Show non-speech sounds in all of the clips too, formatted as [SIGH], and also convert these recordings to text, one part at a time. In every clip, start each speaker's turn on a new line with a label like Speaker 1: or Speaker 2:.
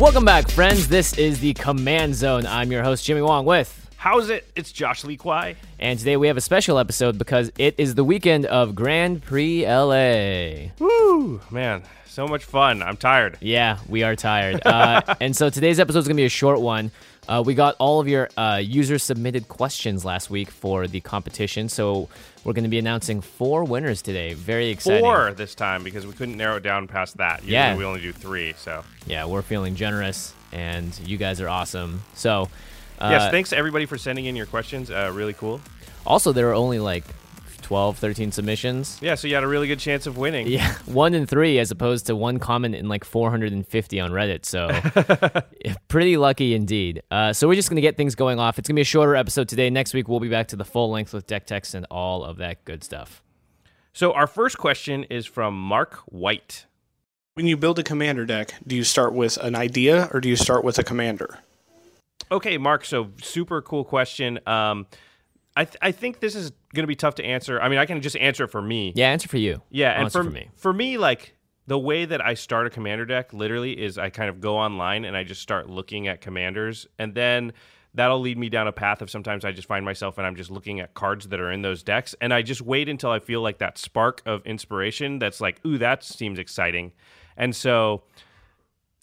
Speaker 1: Welcome back, friends. This is the Command Zone. I'm your host, Jimmy Wong, with.
Speaker 2: How's it? It's Josh Lee Kwai.
Speaker 1: And today we have a special episode because it is the weekend of Grand Prix LA.
Speaker 2: Woo! Man, so much fun. I'm tired.
Speaker 1: Yeah, we are tired. Uh, [LAUGHS] and so today's episode is going to be a short one. Uh, we got all of your uh, user submitted questions last week for the competition. So we're going to be announcing four winners today. Very exciting.
Speaker 2: Four this time because we couldn't narrow it down past that. Usually
Speaker 1: Yeah.
Speaker 2: we only do three. So
Speaker 1: Yeah, we're feeling generous, and you guys are awesome. So, uh,
Speaker 2: yes, thanks everybody for sending in your questions. Uh, really cool.
Speaker 1: also, there are only like 12, 13 submissions.
Speaker 2: Yeah, so you had a really good chance of winning.
Speaker 1: Yeah, [LAUGHS] one in three as opposed to one comment in like 450 on Reddit. So, [LAUGHS] pretty lucky indeed. Uh, so, we're just going to get things going off. It's going to be a shorter episode today. Next week, we'll be back to the full length with deck techs and all of that good stuff.
Speaker 2: So our first question is from Mark White.
Speaker 3: When you build a commander deck, do you start with an idea or do you start with a commander?
Speaker 2: Okay, Mark. So super cool question. Um, I th- I think this is going to be tough to answer. I mean, I can just answer it for me.
Speaker 1: Yeah, answer for you.
Speaker 2: Yeah, and for,
Speaker 1: for me.
Speaker 2: for me, like the way that I start a commander deck literally is I kind of go online and I just start looking at commanders, and then that'll lead me down a path of sometimes I just find myself and I'm just looking at cards that are in those decks, and I just wait until I feel like that spark of inspiration that's like, ooh, that seems exciting, and so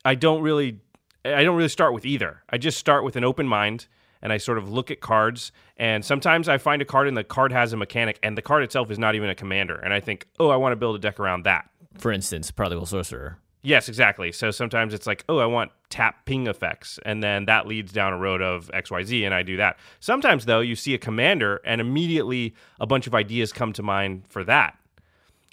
Speaker 2: I don't really I don't really start with either. I just start with an open mind and I sort of look at cards and sometimes I find a card and the card has a mechanic and the card itself is not even a commander and I think, "Oh, I want to build a deck around that."
Speaker 1: For instance, Prodigal Sorcerer.
Speaker 2: Yes, exactly. So sometimes it's like, "Oh, I want tap ping effects." And then that leads down a road of XYZ and I do that. Sometimes though, you see a commander and immediately a bunch of ideas come to mind for that.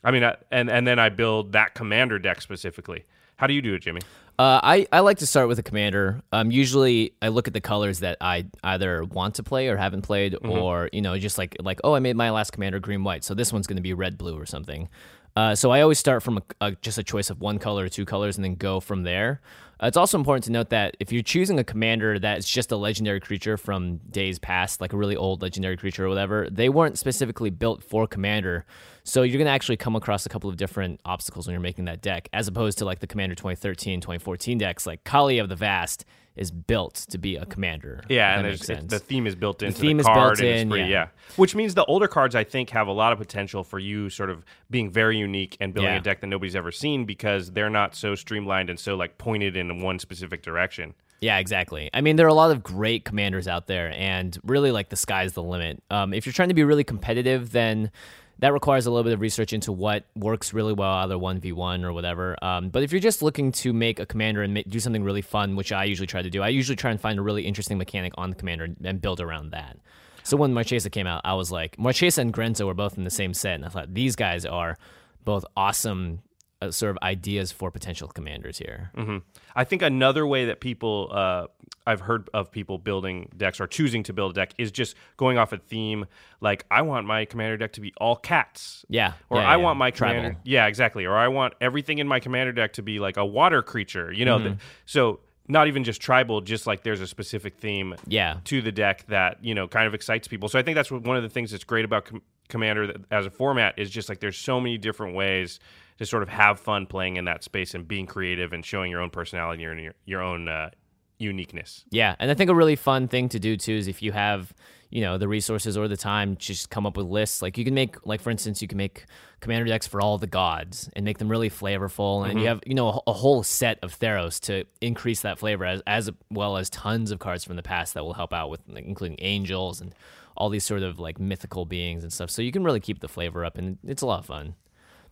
Speaker 2: I mean, I, and and then I build that commander deck specifically. How do you do it, Jimmy?
Speaker 1: Uh, I, I like to start with a commander. Um, usually I look at the colors that I either want to play or haven't played,
Speaker 2: Mm-hmm.
Speaker 1: or you know, just like like oh, I made my last commander green white, so this one's going to be red blue or something. Uh, so I always start from a, a, just a choice of one color or two colors, and then go from there. Uh, it's also important to note that if you're choosing a commander that's just a legendary creature from days past, like a really old legendary creature or whatever, they weren't specifically built for commander. So you're going to actually come across a couple of different obstacles when you're making that deck, as opposed to like the Commander 2013, 2014 decks. Like Kalia of the Vast is built to be a commander.
Speaker 2: Yeah, and
Speaker 1: makes
Speaker 2: it,
Speaker 1: sense.
Speaker 2: the theme is built into the,
Speaker 1: theme is
Speaker 2: card,
Speaker 1: built
Speaker 2: and it's
Speaker 1: in,
Speaker 2: free,
Speaker 1: yeah.
Speaker 2: yeah. Which means the older cards, I think, have a lot of potential for you sort of being very unique and building
Speaker 1: Yeah.
Speaker 2: a deck that nobody's ever seen because they're not so streamlined and so like pointed in one specific direction.
Speaker 1: Yeah, exactly. I mean, there are a lot of great commanders out there, and really, like, the sky's the limit. Um, if you're trying to be really competitive, then that requires a little bit of research into what works really well, either 1v1 or whatever. Um, but if you're just looking to make a commander and ma- do something really fun, which I usually try to do, I usually try and find a really interesting mechanic on the commander and, and build around that. So when Marchesa came out, I was like, Marchesa and Grenzo were both in the same set, and I thought these guys are both awesome uh, sort of ideas for potential commanders here.
Speaker 2: hmm I think another way that people uh, I've heard of people building decks or choosing to build a deck is just going off a theme. Like I want my commander deck to be all cats.
Speaker 1: Yeah,
Speaker 2: Or
Speaker 1: yeah,
Speaker 2: I
Speaker 1: yeah.
Speaker 2: want my
Speaker 1: Tribal.
Speaker 2: commander. Yeah, exactly. Or I want everything in my commander deck to be like a water creature. You know.
Speaker 1: Mm-hmm.
Speaker 2: so not even just tribal, just like there's a specific theme
Speaker 1: Yeah.
Speaker 2: to the deck that you know kind of excites people. So I think that's one of the things that's great about Com- Commander that- as a format is just like there's so many different ways to sort of have fun playing in that space and being creative and showing your own personality and your your own uh, uniqueness.
Speaker 1: Yeah, and I think a really fun thing to do too is if you have, you know, the resources or the time, just come up with lists. Like you can make, like for instance, you can make commander decks for all the gods and make them really flavorful, and you mm-hmm. have, you know, a, a whole set of Theros to increase that flavor, as as well as tons of cards from the past that will help out with, like, including angels and all these sort of like mythical beings and stuff. So you can really keep the flavor up, and it's a lot of fun.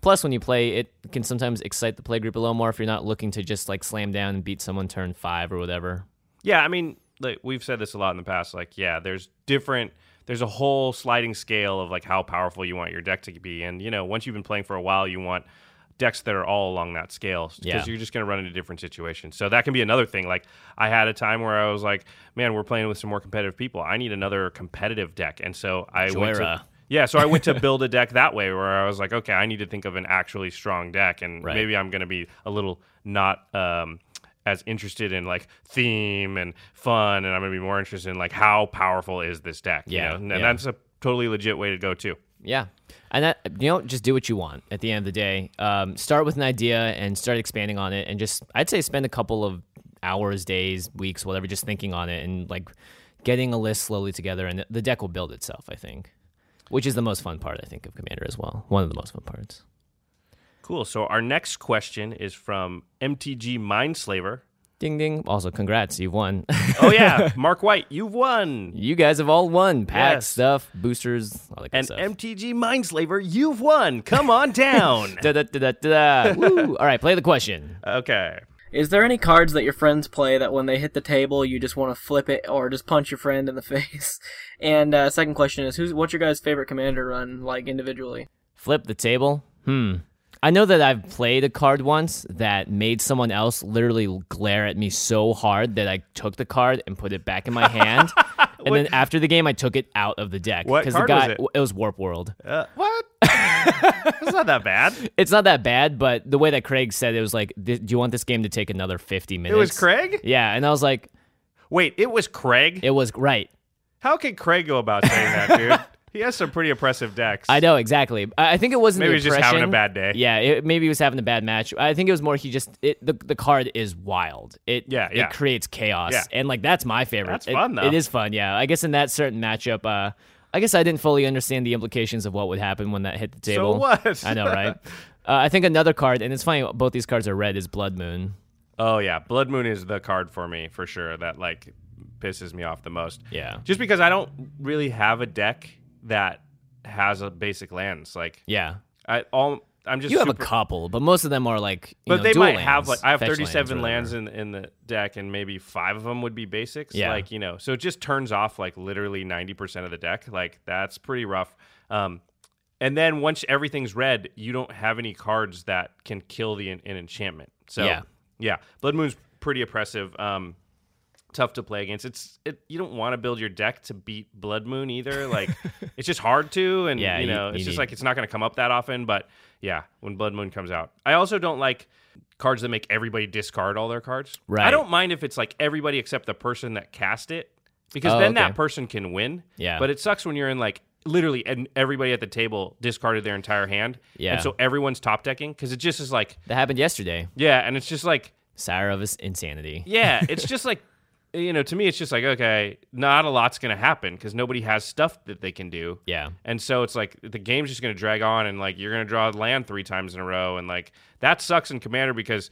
Speaker 1: Plus, when you play, it can sometimes excite the play group a little more if you're not looking to just like slam down and beat someone turn five or whatever.
Speaker 2: Yeah, I mean, like we've said this a lot in the past. Like, yeah, there's different. There's a whole sliding scale of like how powerful you want your deck to be, and you know, once you've been playing for a while, you want decks that are all along that scale because
Speaker 1: Yeah.
Speaker 2: you're just going to run into different situations. So that can be another thing. Like I had a time where I was like, man, we're playing with some more competitive people. I need another competitive deck, and so I went to. Yeah, so I went to [LAUGHS] build a deck that way where I was like, okay, I need to think of an actually strong deck, and
Speaker 1: Right.
Speaker 2: maybe I'm going to be a little not um, as interested in like theme and fun, and I'm going to be more interested in like how powerful is this deck. you
Speaker 1: Yeah,
Speaker 2: know? and
Speaker 1: yeah.
Speaker 2: that's a totally legit way to go too.
Speaker 1: Yeah. And that you know, just do what you want at the end of the day. Um, start with an idea and start expanding on it and just I'd say spend a couple of hours, days, weeks, whatever, just thinking on it and like getting a list slowly together and the deck will build itself, I think. Which is the most fun part, I think, of Commander as well. One of the most fun parts.
Speaker 2: Cool. So our next question is from MTG Mindslaver.
Speaker 1: Ding ding. Also, congrats, you've won.
Speaker 2: Oh yeah, [LAUGHS] Mark White, you've won.
Speaker 1: you guys have all won. Packs,
Speaker 2: Yes.
Speaker 1: stuff, boosters, all that good
Speaker 2: And
Speaker 1: stuff.
Speaker 2: MTG Mindslaver, you've won. Come on down. [LAUGHS]
Speaker 1: da, da, da, da, da. [LAUGHS] Woo. All right, play the question.
Speaker 2: okay.
Speaker 4: Is there any cards that your friends play that when they hit the table you just want to flip it or just punch your friend in the [LAUGHS] face? And uh, second question is, who's what's your guys' favorite commander run like individually?
Speaker 1: Flip the table. Hmm. I know that I've played a card once that made someone else literally glare at me so hard that I took the card and put it back in my [LAUGHS] hand. and then after the game, I took it out of the deck.
Speaker 2: What
Speaker 1: the guy,
Speaker 2: was it?
Speaker 1: it was Warp World.
Speaker 2: Uh, what? It's not that bad.
Speaker 1: It's not that bad, but the way that Craig said it was like, "Do you want this game to take another 50 minutes?
Speaker 2: It was Craig?
Speaker 1: Yeah. And I was like,
Speaker 2: Wait, it was Craig?
Speaker 1: it was right.
Speaker 2: How can Craig go about saying that, dude? [LAUGHS] he has some pretty impressive decks.
Speaker 1: I know exactly. I think it wasn't.
Speaker 2: Maybe he's just having a bad day.
Speaker 1: Yeah, it, maybe he was having a bad match. I think it was more he just it, the the card is wild. It
Speaker 2: Yeah, yeah.
Speaker 1: it creates chaos,
Speaker 2: Yeah.
Speaker 1: and like that's my favorite.
Speaker 2: That's
Speaker 1: It-
Speaker 2: fun, though.
Speaker 1: It is fun. Yeah, I guess in that certain matchup, uh, I guess I didn't fully understand the implications of what would happen when that hit the table.
Speaker 2: So what?
Speaker 1: I know, right? [LAUGHS] uh, I think another card, and it's funny. Both these cards are red. Is Blood Moon.
Speaker 2: Oh yeah, Blood Moon is the card for me for sure. That like pisses me off the most.
Speaker 1: Yeah.
Speaker 2: Just because I don't really have a deck that has a basic lands. Like
Speaker 1: Yeah.
Speaker 2: I all I'm just
Speaker 1: You have a couple, but most of them are like. You
Speaker 2: but
Speaker 1: know,
Speaker 2: they might have like I have 37
Speaker 1: or
Speaker 2: lands, in in the deck, and maybe five of them would be basics.
Speaker 1: Yeah.
Speaker 2: like you know, so it just turns off like literally 90 percent of the deck. Like that's pretty rough. Um, and then once everything's red, you don't have any cards that can kill the an enchantment. So
Speaker 1: Yeah.
Speaker 2: yeah, Blood Moon's pretty oppressive. Um, tough to play against. It's it. You don't want to build your deck to beat Blood Moon either. Like [LAUGHS] it's just hard to, and
Speaker 1: Yeah,
Speaker 2: you
Speaker 1: you-
Speaker 2: know,
Speaker 1: you
Speaker 2: it's just
Speaker 1: need-
Speaker 2: like it's not going to come up that often. But yeah, when Blood Moon comes out, I also don't like cards that make everybody discard all their cards.
Speaker 1: Right.
Speaker 2: I don't mind if it's like everybody except the person that cast it, because
Speaker 1: Oh,
Speaker 2: then
Speaker 1: okay.
Speaker 2: that person can win.
Speaker 1: Yeah.
Speaker 2: But it sucks when you're in like literally and everybody at the table discarded their entire hand.
Speaker 1: Yeah.
Speaker 2: And so everyone's top decking because it just is like
Speaker 1: That happened yesterday.
Speaker 2: yeah, and it's just like
Speaker 1: Sire of Insanity.
Speaker 2: yeah, [LAUGHS] it's just like you know, to me, it's just like okay, not a lot's gonna happen because nobody has stuff that they can do.
Speaker 1: Yeah.
Speaker 2: And so it's like the game's just gonna drag on, and like you're gonna draw land three times in a row, and like that sucks in Commander because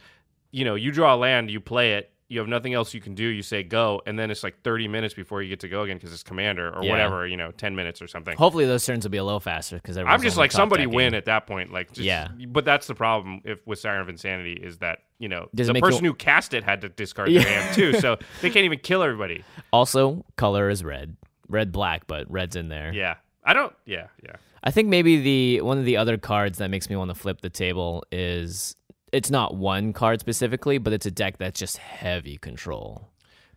Speaker 2: you know you draw land, you play it, you have nothing else you can do, you say go, and then it's like 30 minutes before you get to go again because it's Commander or
Speaker 1: Yeah.
Speaker 2: whatever, you know, 10 minutes or something.
Speaker 1: Hopefully those turns will be a little faster because
Speaker 2: I'm just like somebody win at that point, like just,
Speaker 1: Yeah.
Speaker 2: But that's the problem if with Sire of Insanity is that you know
Speaker 1: Does
Speaker 2: the
Speaker 1: make you-
Speaker 2: person who cast it had to discard
Speaker 1: Yeah.
Speaker 2: their hand too, so [LAUGHS] they can't even kill everybody.
Speaker 1: Also, color is red, red black, but red's in there.
Speaker 2: Yeah, I don't. Yeah, yeah.
Speaker 1: I think maybe the one of the other cards that makes me want to flip the table is it's not one card specifically, but it's a deck that's just heavy control.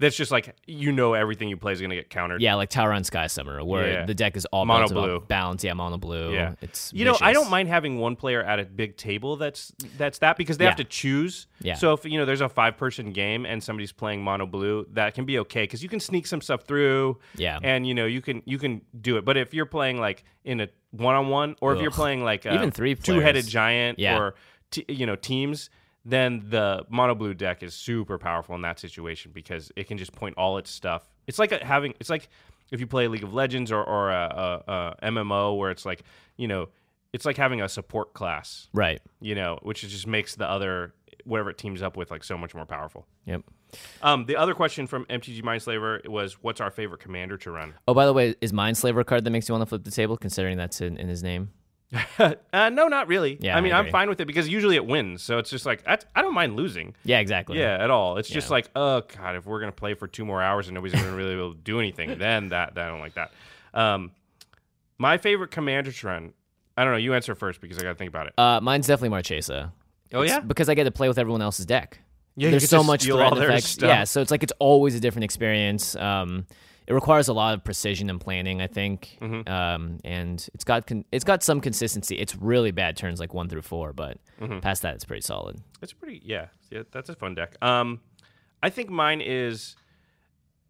Speaker 2: that's just like you know everything you play is gonna get countered.
Speaker 1: Yeah, like Talrand Sky Summoner, where
Speaker 2: Yeah.
Speaker 1: the deck is all
Speaker 2: Mono blue.
Speaker 1: balance. Yeah, mono blue.
Speaker 2: Yeah,
Speaker 1: it's
Speaker 2: you know I don't mind having one player at a big table that's that's that because they have to choose.
Speaker 1: Yeah.
Speaker 2: So if you know there's a five person game and somebody's playing mono blue, that can be okay because you can sneak some stuff through.
Speaker 1: Yeah.
Speaker 2: And you know you can you can do it. But if you're playing like in a one on one, or if you're playing like
Speaker 1: Even
Speaker 2: a
Speaker 1: three
Speaker 2: two headed giant
Speaker 1: Yeah.
Speaker 2: or t- you know teams. Then the mono blue deck is super powerful in that situation because it can just point all its stuff. It's like a, having it's like if you play League of Legends or, or a, a, a MMO where it's like you know it's like having a support class,
Speaker 1: Right.
Speaker 2: you know, which just makes the other whatever it teams up with like so much more powerful.
Speaker 1: Yep.
Speaker 2: Um, the other question from MTG Mindslaver was, "What's our favorite commander to run?"
Speaker 1: Oh, by the way, is Mindslaver a card that makes you want to flip the table, considering that's in, in his name? [LAUGHS]
Speaker 2: uh, no, not really.
Speaker 1: Yeah,
Speaker 2: I mean,
Speaker 1: I
Speaker 2: I'm fine with it because usually it wins, so it's just like I, I don't mind losing.
Speaker 1: Yeah, exactly.
Speaker 2: Yeah, at all. It's just like, oh god, if we're gonna play for two more hours and nobody's gonna really be able to do anything, [LAUGHS] then that, that I don't like that. Um, my favorite commander run. I don't know. You answer first because I got to think about it.
Speaker 1: Uh, mine's definitely Marchesa.
Speaker 2: oh
Speaker 1: It's
Speaker 2: yeah,
Speaker 1: because I get to play with everyone else's deck.
Speaker 2: yeah.
Speaker 1: There's so much threat effects.
Speaker 2: stuff.
Speaker 1: Yeah, so it's like it's always a different experience. Um, it requires a lot of precision and planning, I think,
Speaker 2: Mm-hmm.
Speaker 1: um, and it's got con- it's got some consistency. It's really bad turns like one through four, but
Speaker 2: Mm-hmm.
Speaker 1: past that, it's pretty solid.
Speaker 2: It's pretty. Yeah, yeah. That's a fun deck. Um, I think mine is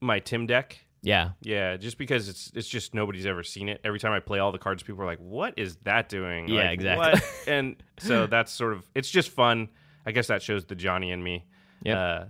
Speaker 2: my Tim deck.
Speaker 1: Yeah,
Speaker 2: Yeah, just because it's it's just nobody's ever seen it. Every time I play all the cards, people are like, "What is that doing?"
Speaker 1: Yeah,
Speaker 2: Like,
Speaker 1: exactly.
Speaker 2: what? [LAUGHS] and so that's sort of it's just fun. I guess that shows the Johnny in me.
Speaker 1: Yep.
Speaker 2: Uh,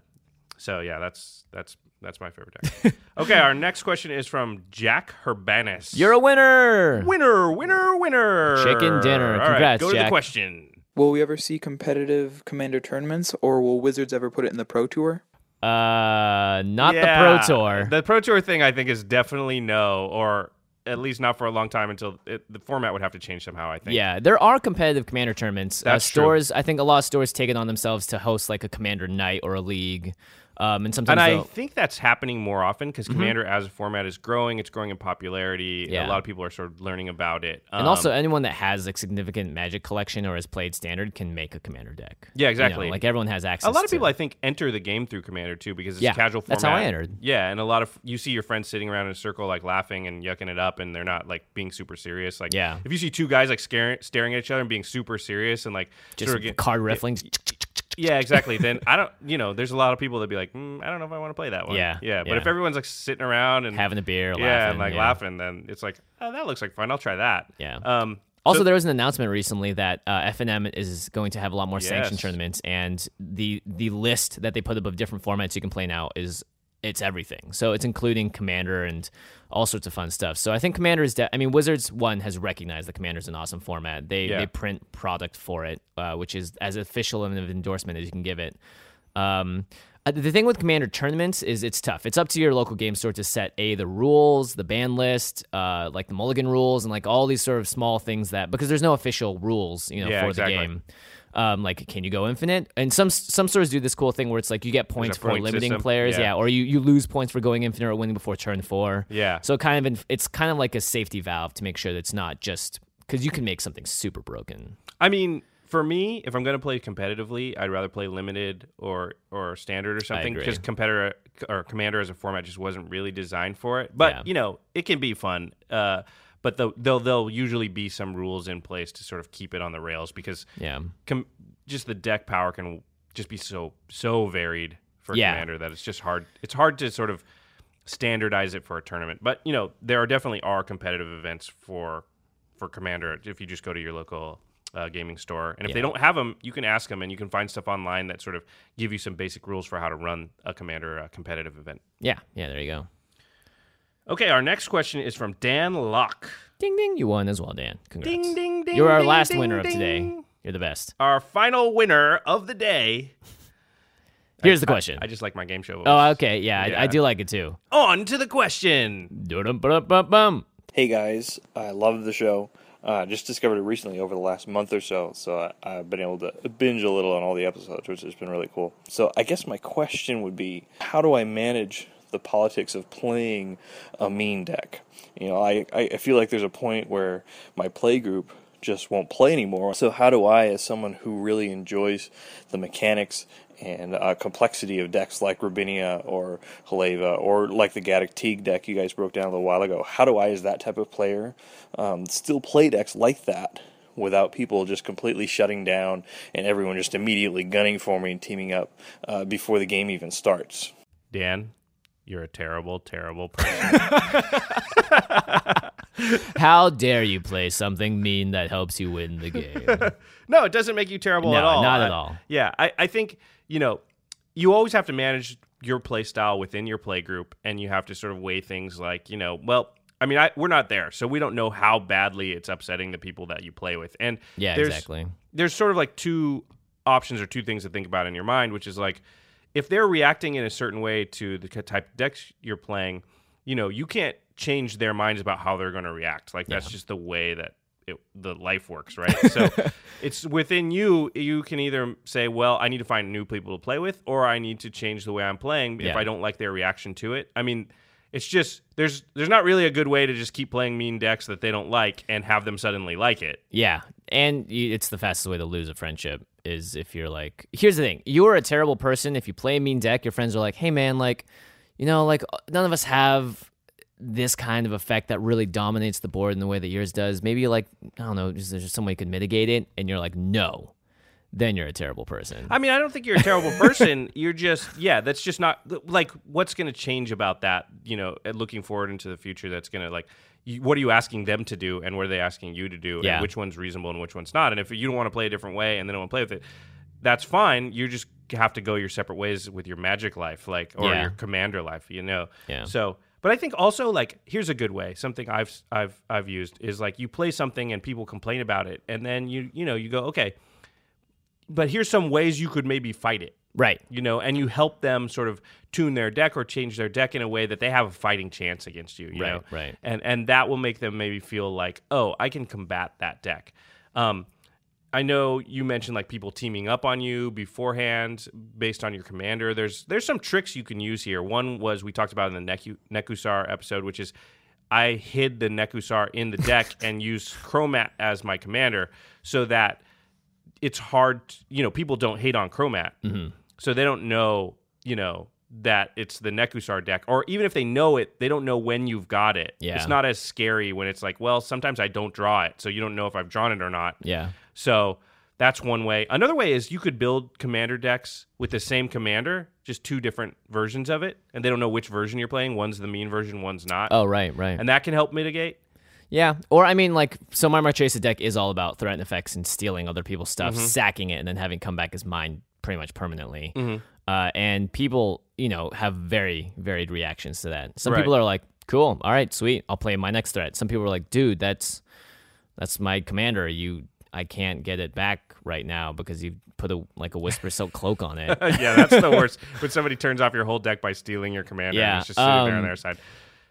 Speaker 2: so yeah, that's that's that's my favorite deck. [LAUGHS] okay, our next question is from Jack Herbanis.
Speaker 1: you're a winner.
Speaker 2: winner, winner, winner.
Speaker 1: Chicken dinner.
Speaker 2: All right,
Speaker 1: Congrats,
Speaker 2: go to the question.
Speaker 5: Will we ever see competitive commander tournaments, or will Wizards ever put it in the Pro Tour?
Speaker 1: Uh, not
Speaker 2: Yeah,
Speaker 1: the Pro Tour.
Speaker 2: The Pro Tour thing, I think, is definitely no, or at least not for a long time until it, the format would have to change somehow. I think.
Speaker 1: Yeah, there are competitive commander tournaments. Uh,
Speaker 2: That's true.
Speaker 1: stores, I think a lot of stores take it on themselves to host like a commander night or a league. Um, and sometimes
Speaker 2: And I think that's happening more often because Commander as a format is growing. It's growing in popularity.
Speaker 1: Yeah.
Speaker 2: A lot of people are sort of learning about it.
Speaker 1: and
Speaker 2: Um,
Speaker 1: also anyone that has like significant magic collection or has played standard can make a commander deck.
Speaker 2: Yeah,
Speaker 1: You know,
Speaker 2: exactly.
Speaker 1: like everyone has access.
Speaker 2: a lot of people, I think, enter the game through Commander too because it's
Speaker 1: Yeah,
Speaker 2: a casual format.
Speaker 1: that's how I entered.
Speaker 2: Yeah, and a lot of you see your friends sitting around in a circle, like laughing and yucking it up, and they're not like being super serious. Like,
Speaker 1: Yeah.
Speaker 2: if you see two guys like scaring, staring at each other and being super serious and like
Speaker 1: just
Speaker 2: sort of get,
Speaker 1: card riffling. [LAUGHS]
Speaker 2: Yeah, exactly. then I don't, you know, there's a lot of people that be like, mm, I don't know if I want to play that one.
Speaker 1: Yeah,
Speaker 2: yeah. But
Speaker 1: yeah.
Speaker 2: if everyone's like sitting around and
Speaker 1: having a beer,
Speaker 2: yeah,
Speaker 1: laughing,
Speaker 2: and like
Speaker 1: yeah.
Speaker 2: laughing, then it's like, oh, that looks like fun. I'll try that.
Speaker 1: Yeah.
Speaker 2: Um.
Speaker 1: Also,
Speaker 2: so-
Speaker 1: there was an announcement recently that uh, FNM is going to have a lot more sanctioned
Speaker 2: Yes.
Speaker 1: tournaments, and the the list that they put up of different formats you can play now is it's everything. So it's including Commander and all sorts of fun stuff. So I think Commander is. De- I mean, Wizards one has recognized that Commander is an awesome format. They
Speaker 2: Yeah.
Speaker 1: they print product for it, uh, which is as official of an endorsement as you can give it. Um, uh, the thing with Commander tournaments is it's tough. It's up to your local game store to set a the rules, the ban list, uh, like the Mulligan rules, and like all these sort of small things that because there's no official rules, you know,
Speaker 2: Yeah,
Speaker 1: for
Speaker 2: exactly.
Speaker 1: the game. Um, like, can you go infinite? And some some stores do this cool thing where it's like you get points for
Speaker 2: point
Speaker 1: limiting
Speaker 2: system,
Speaker 1: players,
Speaker 2: yeah.
Speaker 1: yeah. or you, you lose points for going infinite or winning before turn four.
Speaker 2: Yeah.
Speaker 1: So kind of in, it's kind of like a safety valve to make sure that it's not just because you can make something super broken.
Speaker 2: I mean, for me, if I'm going to play competitively, I'd rather play limited or or standard or something because competitor or commander as a format just wasn't really designed for it. But
Speaker 1: Yeah.
Speaker 2: you know, it can be fun. Uh, but the, there'll there'll usually be some rules in place to sort of keep it on the rails because
Speaker 1: Yeah.
Speaker 2: com- just the deck power can just be so so varied for
Speaker 1: Yeah.
Speaker 2: commander that it's just hard. It's hard to sort of standardize it for a tournament. But you know, there are definitely are competitive events for for commander if you just go to your local uh, gaming store. And if they don't have them, you can ask them, and you can find stuff online that sort of give you some basic rules for how to run a commander uh, competitive event.
Speaker 1: Yeah. Yeah. There you go.
Speaker 2: Okay, our next question is from Dan Locke.
Speaker 1: Ding ding. You won as well, Dan. Congrats.
Speaker 2: Ding ding ding.
Speaker 1: You're our
Speaker 2: ding,
Speaker 1: last
Speaker 2: ding,
Speaker 1: winner of today. You're the best.
Speaker 2: Our final winner of the day.
Speaker 1: Here's the question.
Speaker 2: I just like my game show. voice.
Speaker 1: oh, okay. Yeah, I, I do like it too.
Speaker 2: On to the question.
Speaker 1: Dum-dum-ba-dum-bum-bum.
Speaker 6: Hey guys, I love the show. Uh, just discovered it recently over the last month or so, so I, I've been able to binge a little on all the episodes, which has been really cool. So I guess my question would be, how do I manage the politics of playing a mean deck? You know, I, I feel like there's a point where my play group just won't play anymore. So how do I, as someone who really enjoys the mechanics and uh, complexity of decks like Rubinia or Haleva or like the Gaddock Teeg deck you guys broke down a little while ago, how do I, as that type of player, um, still play decks like that? Without people just completely shutting down and everyone just immediately gunning for me and teaming up uh, before the game even starts.
Speaker 2: Dan, you're a terrible, terrible [LAUGHS] person. [LAUGHS]
Speaker 1: How dare you play something mean that helps you win the game? [LAUGHS]
Speaker 2: no, it doesn't make you terrible
Speaker 1: No,
Speaker 2: at all.
Speaker 1: not at all.
Speaker 2: Yeah, I, I think, you know, you always have to manage your play style within your play group and you have to sort of weigh things like, you know, well, I mean, I, we're not there, so we don't know how badly it's upsetting the people that you play with. And
Speaker 1: Yeah,
Speaker 2: there's,
Speaker 1: exactly.
Speaker 2: There's sort of like two options or two things to think about in your mind, which is like if they're reacting in a certain way to the type of decks you're playing, you know, you can't change their minds about how they're going to react. Like that's just the way that it, the life works, right? [LAUGHS] So it's within you. You can either say, "Well, I need to find new people to play with," or I need to change the way I'm playing if I don't like their reaction to it. I mean, it's just there's there's not really a good way to just keep playing mean decks that they don't like and have them suddenly like it.
Speaker 1: Yeah, and you, it's the fastest way to lose a friendship is if you're like, here's the thing: you're a terrible person if you play a mean deck. Your friends are like, hey man, like, you know, like none of us have this kind of effect that really dominates the board in the way that yours does. Maybe like I don't know, is there just some way you could mitigate it? And you're like, no, then you're a terrible person.
Speaker 2: I mean, I don't think you're a terrible [LAUGHS] person. you're just, yeah, that's just not like what's going to change about that, you know, looking forward into the future. That's going to like, you, what are you asking them to do and what are they asking you to do
Speaker 1: Yeah.
Speaker 2: and which one's reasonable and which one's not. And if you don't want to play a different way and they don't want to play with it, that's fine. You just have to go your separate ways with your magic life, like, or
Speaker 1: Yeah.
Speaker 2: your commander life, you know?
Speaker 1: Yeah.
Speaker 2: So, but I think also like here's a good way. Something I've I've I've used is like you play something and people complain about it, and then you you know you go okay, but here's some ways you could maybe fight it.
Speaker 1: Right.
Speaker 2: You know, and you help them sort of tune their deck or change their deck in a way that they have a fighting chance against you. you
Speaker 1: Right,
Speaker 2: know?
Speaker 1: right.
Speaker 2: And and that will make them maybe feel like, oh, I can combat that deck. Um, I know you mentioned like people teaming up on you beforehand based on your commander. There's there's some tricks you can use here. One was we talked about in the Neku, Nekusar episode, which is I hid the Nekusar in the deck [LAUGHS] and used Chromat as my commander so that it's hard, you know, people don't hate on Chromat. So they don't know, you know, that it's the Nekusar deck. Or even if they know it, they don't know when you've got it.
Speaker 1: Yeah.
Speaker 2: It's not as scary when it's like, well, sometimes I don't draw it. So you don't know if I've drawn it or not.
Speaker 1: Yeah.
Speaker 2: So that's one way. Another way is you could build commander decks with the same commander, just two different versions of it, and they don't know which version you're playing. One's the mean version, one's not.
Speaker 1: Oh, right, right.
Speaker 2: And that can help mitigate.
Speaker 1: Yeah, or I mean, like, so my Marchesa deck is all about threaten effects and stealing other people's stuff,
Speaker 2: Mm-hmm.
Speaker 1: sacking it, and then having come back as mine pretty much permanently.
Speaker 2: Mm-hmm.
Speaker 1: Uh, and people, you know, have very varied reactions to that. Some
Speaker 2: Right.
Speaker 1: people are like, "Cool, all right, sweet, I'll play my next threat." Some people are like, "Dude, that's that's my commander. You, I can't get it back right now because you put a like a Whispersilk Cloak on it." [LAUGHS]
Speaker 2: yeah, that's the [LAUGHS] worst. when somebody turns off your whole deck by stealing your commander and
Speaker 1: Yeah,
Speaker 2: it's just sitting there on
Speaker 1: um,
Speaker 2: their side.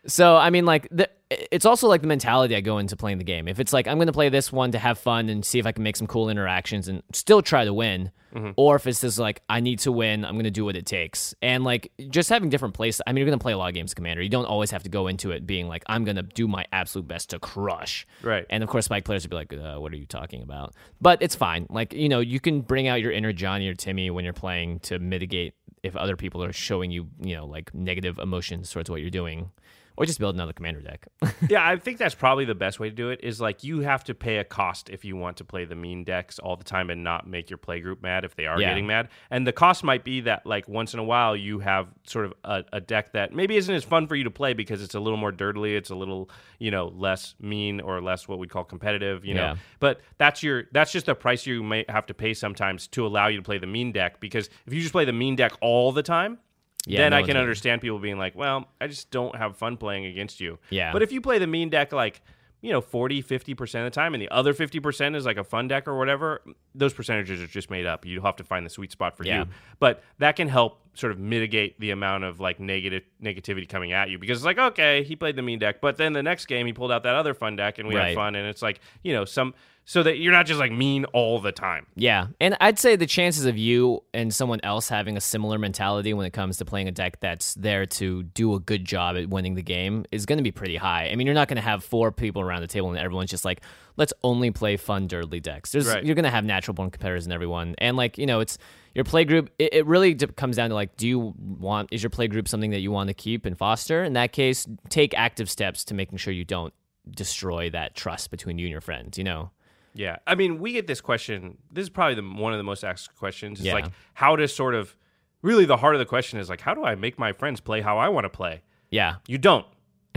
Speaker 1: So I mean, like, the, it's also like the mentality I go into playing the game. If it's like I'm going to play this one to have fun and see if I can make some cool interactions and still try to win, or if it's just like I need to win, I'm going to do what it takes. And like just having different plays. I mean, you're going to play a lot of games, Commander. You don't always have to go into it being like I'm going to do my absolute best to crush.
Speaker 2: Right.
Speaker 1: And of course, Spike players would be like, uh, "What are you talking about?" But it's fine. Like you know, you can bring out your inner Johnny or Timmy when you're playing to mitigate if other people are showing you, you know, like negative emotions towards what you're doing, or just build another commander deck. [LAUGHS]
Speaker 2: yeah, I think that's probably the best way to do it. Is like you have to pay a cost if you want to play the mean decks all the time and not make your playgroup mad if they are
Speaker 1: Yeah.
Speaker 2: getting mad. And the cost might be that like once in a while you have sort of a, a deck that maybe isn't as fun for you to play because it's a little more durdly, it's a little you know less mean or less what we call competitive. You know,
Speaker 1: Yeah.
Speaker 2: but that's your that's just the price you may have to pay sometimes to allow you to play the mean deck because if you just play the mean deck all the time.
Speaker 1: Yeah,
Speaker 2: then
Speaker 1: no
Speaker 2: I can understand people being like, well, I just don't have fun playing against you.
Speaker 1: Yeah.
Speaker 2: But if you play the mean deck like, you know, 40, 50% of the time and the other 50% is like a fun deck or whatever, those percentages are just made up. You have to find the sweet spot for
Speaker 1: Yeah.
Speaker 2: you. But that can help sort of mitigate the amount of like negative negativity coming at you because it's like, okay, he played the mean deck, but then the next game he pulled out that other fun deck and we
Speaker 1: Right.
Speaker 2: had fun and it's like, you know, some so that you're not just like mean all the time.
Speaker 1: Yeah, and I'd say the chances of you and someone else having a similar mentality when it comes to playing a deck that's there to do a good job at winning the game is going to be pretty high. I mean, you're not going to have four people around the table and everyone's just like, let's only play fun durdly decks. There's
Speaker 2: Right.
Speaker 1: you're going to have natural born competitors in everyone, and like you know, it's your play group. It, it really comes down to like, do you want is your play group something that you want to keep and foster? In that case, take active steps to making sure you don't destroy that trust between you and your friends. You know.
Speaker 2: Yeah, I mean, we get this question. This is probably the one of the most asked questions. It's
Speaker 1: Yeah.
Speaker 2: like how to sort of really the heart of the question is like how do I make my friends play how I want to play?
Speaker 1: Yeah.
Speaker 2: You don't.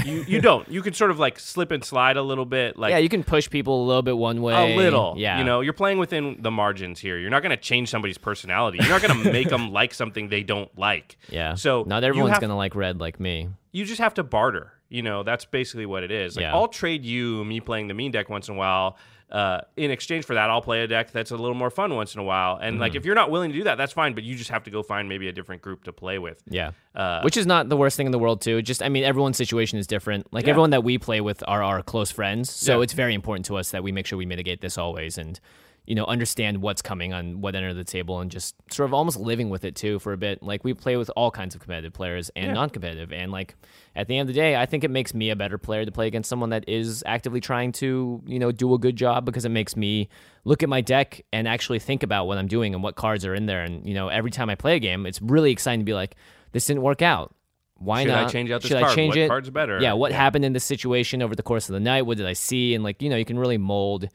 Speaker 2: You you don't. You can sort of like slip and slide a little bit. Like
Speaker 1: yeah, you can push people a little bit one way.
Speaker 2: a little.
Speaker 1: Yeah.
Speaker 2: You know, you're playing within the margins here. You're not going to change somebody's personality. You're not going [LAUGHS] to make them like something they don't like.
Speaker 1: Yeah.
Speaker 2: So
Speaker 1: not everyone's gonna like red like me.
Speaker 2: You just have to barter. You know, that's basically what it is. Like
Speaker 1: Yeah.
Speaker 2: I'll trade you me playing the mean deck once in a while. Uh, in exchange for that, I'll play a deck that's a little more fun once in a while. And
Speaker 1: Mm-hmm.
Speaker 2: like, if you're not willing to do that, that's fine. But you just have to go find maybe a different group to play with.
Speaker 1: Yeah.
Speaker 2: Uh,
Speaker 1: Which is not the worst thing in the world too. Just I mean everyone's situation is different. Like
Speaker 2: Yeah.
Speaker 1: everyone that we play with are our close friends. So
Speaker 2: Yeah.
Speaker 1: it's very important to us that we make sure we mitigate this always and you know, understand what's coming on what end of the table and just sort of almost living with it too for a bit. Like we play with all kinds of competitive players and
Speaker 2: Yeah.
Speaker 1: non-competitive and like at the end of the day, I think it makes me a better player to play against someone that is actively trying to, you know, do a good job because it makes me look at my deck and actually think about what I'm doing and what cards are in there and you know, every time I play a game, it's really exciting to be like this didn't work out. Why not?
Speaker 2: Should I change out this
Speaker 1: Should
Speaker 2: card?
Speaker 1: I change
Speaker 2: What
Speaker 1: it?
Speaker 2: card's better?
Speaker 1: Yeah, what
Speaker 2: Yeah.
Speaker 1: happened in this situation over the course of the night? What did I see? And like, you know, you can really mold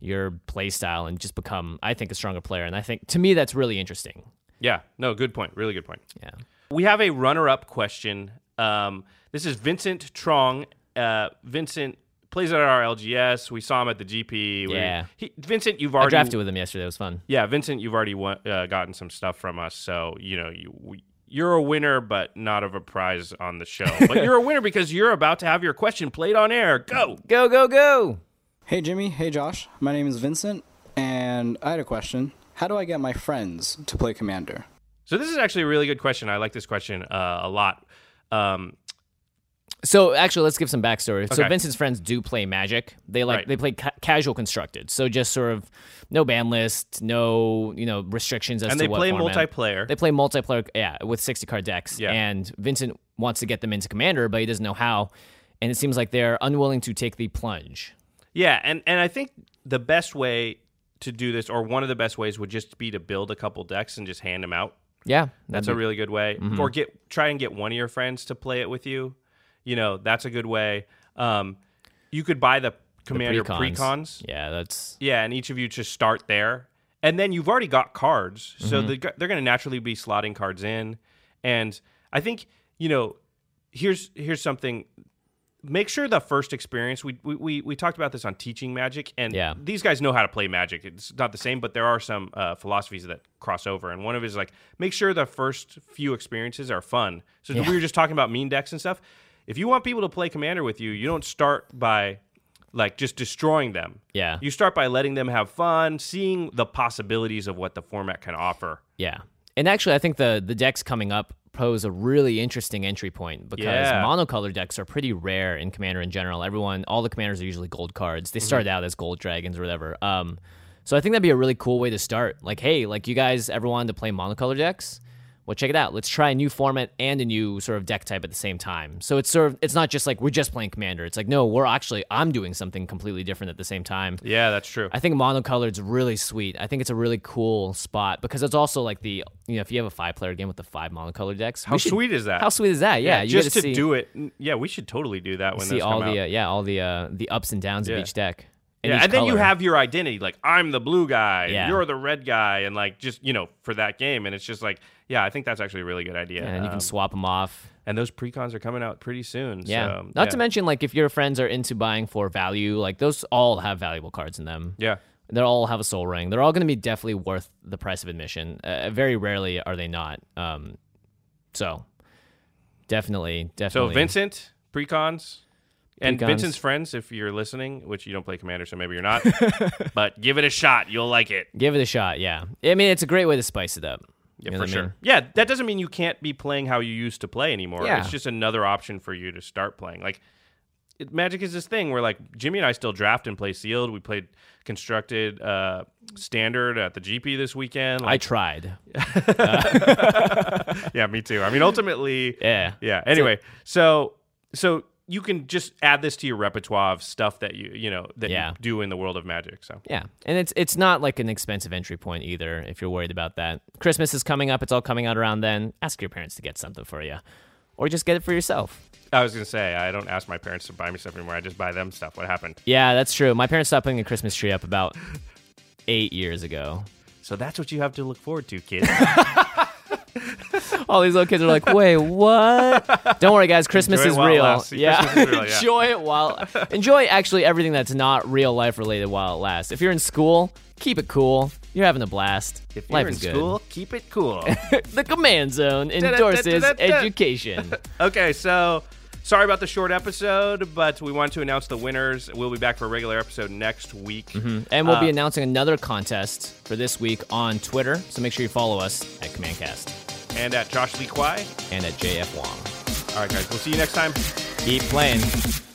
Speaker 1: your play style and just become, I think, a stronger player. And I think to me that's really interesting.
Speaker 2: Yeah, no, good point. Really good point.
Speaker 1: Yeah.
Speaker 2: We have a runner-up question. Um, this is Vincent Trong. Uh, Vincent plays at our LGS. We saw him at the GP.
Speaker 1: Yeah.
Speaker 2: he, Vincent, you've
Speaker 1: I
Speaker 2: already
Speaker 1: drafted with him yesterday. It was fun.
Speaker 2: Yeah, Vincent, you've already won, uh, gotten some stuff from us, so you know you. We, you're a winner, but not of a prize on the show. But you're a [LAUGHS] winner because you're about to have your question played on air. Go.
Speaker 1: Go, go, go.
Speaker 7: Hey Jimmy, hey Josh. My name is Vincent, and I had a question. How do I get my friends to play Commander?
Speaker 2: So this is actually a really good question. I like this question uh, a lot. Um,
Speaker 1: So actually, let's give some backstory. So Vincent's friends do play Magic. They like
Speaker 2: Right.
Speaker 1: they play ca- casual constructed. So just sort of no ban list, no you know restrictions as
Speaker 2: and
Speaker 1: to what.
Speaker 2: And they
Speaker 1: what
Speaker 2: play
Speaker 1: format.
Speaker 2: multiplayer.
Speaker 1: They play multiplayer, yeah, with 60 card decks.
Speaker 2: Yeah.
Speaker 1: And Vincent wants to get them into Commander, but he doesn't know how. And it seems like they're unwilling to take the plunge.
Speaker 2: Yeah, and and I think the best way to do this, or one of the best ways, would just be to build a couple decks and just hand them out.
Speaker 1: Yeah,
Speaker 2: That's
Speaker 1: that'd
Speaker 2: a really good way.
Speaker 1: Mhm.
Speaker 2: Or get try and get one of your friends to play it with you. You know, that's a good way. Um, you could buy the
Speaker 1: the
Speaker 2: commander
Speaker 1: precons.
Speaker 2: precons.
Speaker 1: Yeah, that's
Speaker 2: Yeah, and each of you just start there, and then you've already got cards, so
Speaker 1: Mhm.
Speaker 2: go- they're going to naturally be slotting cards in. And I think you know, here's here's something. Make sure the first experience. We we, we, we talked about this on teaching Magic, and
Speaker 1: Yeah.
Speaker 2: these guys know how to play Magic. It's not the same, but there are some uh, philosophies that cross over. And one of it is like make sure the first few experiences are fun. So
Speaker 1: Yeah.
Speaker 2: we were just talking about mean decks and stuff. If you want people to play Commander with you, you don't start by like just destroying them.
Speaker 1: Yeah.
Speaker 2: You start by letting them have fun, seeing the possibilities of what the format can offer.
Speaker 1: Yeah. And actually, I think the the decks coming up pose a really interesting entry point because
Speaker 2: Yeah.
Speaker 1: monocolor decks are pretty rare in Commander in general. Everyone, all the commanders are usually gold cards. They
Speaker 2: Mm-hmm.
Speaker 1: started out as gold dragons or whatever. Um, so I think that'd be a really cool way to start. Like, hey, like you guys ever wanted to play monocolor decks? Well, check it out. Let's try a new format and a new sort of deck type at the same time. So it's sort of it's not just like we're just playing Commander. It's like no, we're actually I'm doing something completely different at the same time.
Speaker 2: Yeah, that's true.
Speaker 1: I think monocolored's really sweet. I think it's a really cool spot because it's also like the you know if you have a five player game with the five monocolored decks.
Speaker 2: How
Speaker 1: should-
Speaker 2: sweet is that?
Speaker 1: How sweet is that? Yeah, you
Speaker 2: just to
Speaker 1: see,
Speaker 2: do it. Yeah, we should totally do that when
Speaker 1: see all
Speaker 2: come
Speaker 1: the uh, yeah all the uh, the ups and downs
Speaker 2: Yeah.
Speaker 1: of each deck. And
Speaker 2: yeah, and then you have your identity. Like I'm the blue guy,
Speaker 1: Yeah.
Speaker 2: you're the red guy, and like just you know for that game. And it's just like, yeah, I think that's actually a really good idea.
Speaker 1: Yeah, and you can
Speaker 2: Um,
Speaker 1: swap them off.
Speaker 2: And those precons are coming out pretty soon.
Speaker 1: Yeah,
Speaker 2: so,
Speaker 1: not
Speaker 2: yeah.
Speaker 1: to mention like if your friends are into buying for value, like those all have valuable cards in them.
Speaker 2: Yeah.
Speaker 1: They all have a Sol Ring. They're all going to be definitely worth the price of admission. Uh, very rarely are they not. Um, so definitely, definitely. So.
Speaker 2: Vincent precons. And
Speaker 1: Precons.
Speaker 2: Vincent's friends, if you're listening, which you don't play Commander, so maybe you're not, [LAUGHS] but give it a shot. You'll like it.
Speaker 1: Give it a shot. Yeah, I mean it's a great way to spice it up.
Speaker 2: Yeah,
Speaker 1: You know
Speaker 2: for
Speaker 1: what I
Speaker 2: sure.
Speaker 1: mean?
Speaker 2: Yeah, that doesn't mean you can't be playing how you used to play anymore.
Speaker 1: Yeah.
Speaker 2: It's just another option for you to start playing. Like it, Magic is this thing where like Jimmy and I still draft and play sealed. We played constructed uh, standard at the GP this weekend.
Speaker 1: I
Speaker 2: Like,
Speaker 1: tried. [LAUGHS] [LAUGHS]
Speaker 2: yeah, me too. I mean, ultimately,
Speaker 1: Yeah.
Speaker 2: yeah. Anyway, so so you can just add this to your repertoire of stuff that you you know that
Speaker 1: Yeah.
Speaker 2: you do in the world of Magic. So
Speaker 1: Yeah, and it's it's not like an expensive entry point either. If you're worried about that, Christmas is coming up. It's all coming out around then. Ask your parents to get something for you, or just get it for yourself.
Speaker 2: I was gonna say I don't ask my parents to buy me stuff anymore. I just buy them stuff. What happened?
Speaker 1: Yeah, that's true. My parents stopped putting a Christmas tree up about [LAUGHS] eight years ago.
Speaker 2: So that's what you have to look forward to, kids. [LAUGHS]
Speaker 1: All these little kids are like, "Wait, what?" [LAUGHS] Don't worry, guys. Christmas is real.
Speaker 2: lasts.
Speaker 1: Yeah,
Speaker 2: Christmas is real, yeah. [LAUGHS]
Speaker 1: enjoy it while enjoy actually everything that's not real life related while it lasts. If you're in school, keep it cool. You're having a blast.
Speaker 2: if you're
Speaker 1: life
Speaker 2: in
Speaker 1: is good.
Speaker 2: school, keep it cool. [LAUGHS]
Speaker 1: the Command Zone endorses education.
Speaker 2: okay, so sorry about the short episode, but we wanted to announce the winners. We'll be back for a regular episode next week.
Speaker 1: And we'll be
Speaker 2: Uh,
Speaker 1: announcing another contest for this week on Twitter. So make sure you follow us at CommandCast
Speaker 2: And at Josh Lee Kwai.
Speaker 1: and at JF Wong.
Speaker 2: All right, guys, we'll see you next time.
Speaker 1: Keep playing.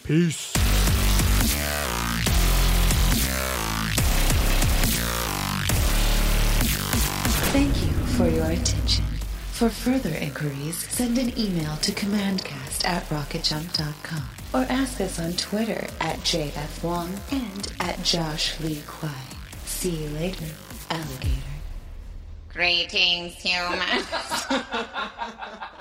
Speaker 2: Peace.
Speaker 8: Thank you for your attention. For further inquiries, send an email to commandcast at rocketjump.com or ask us on Twitter at JF Wong and at Josh Lee Kwai. See you later, alligator.
Speaker 9: Greetings, humans. [LAUGHS]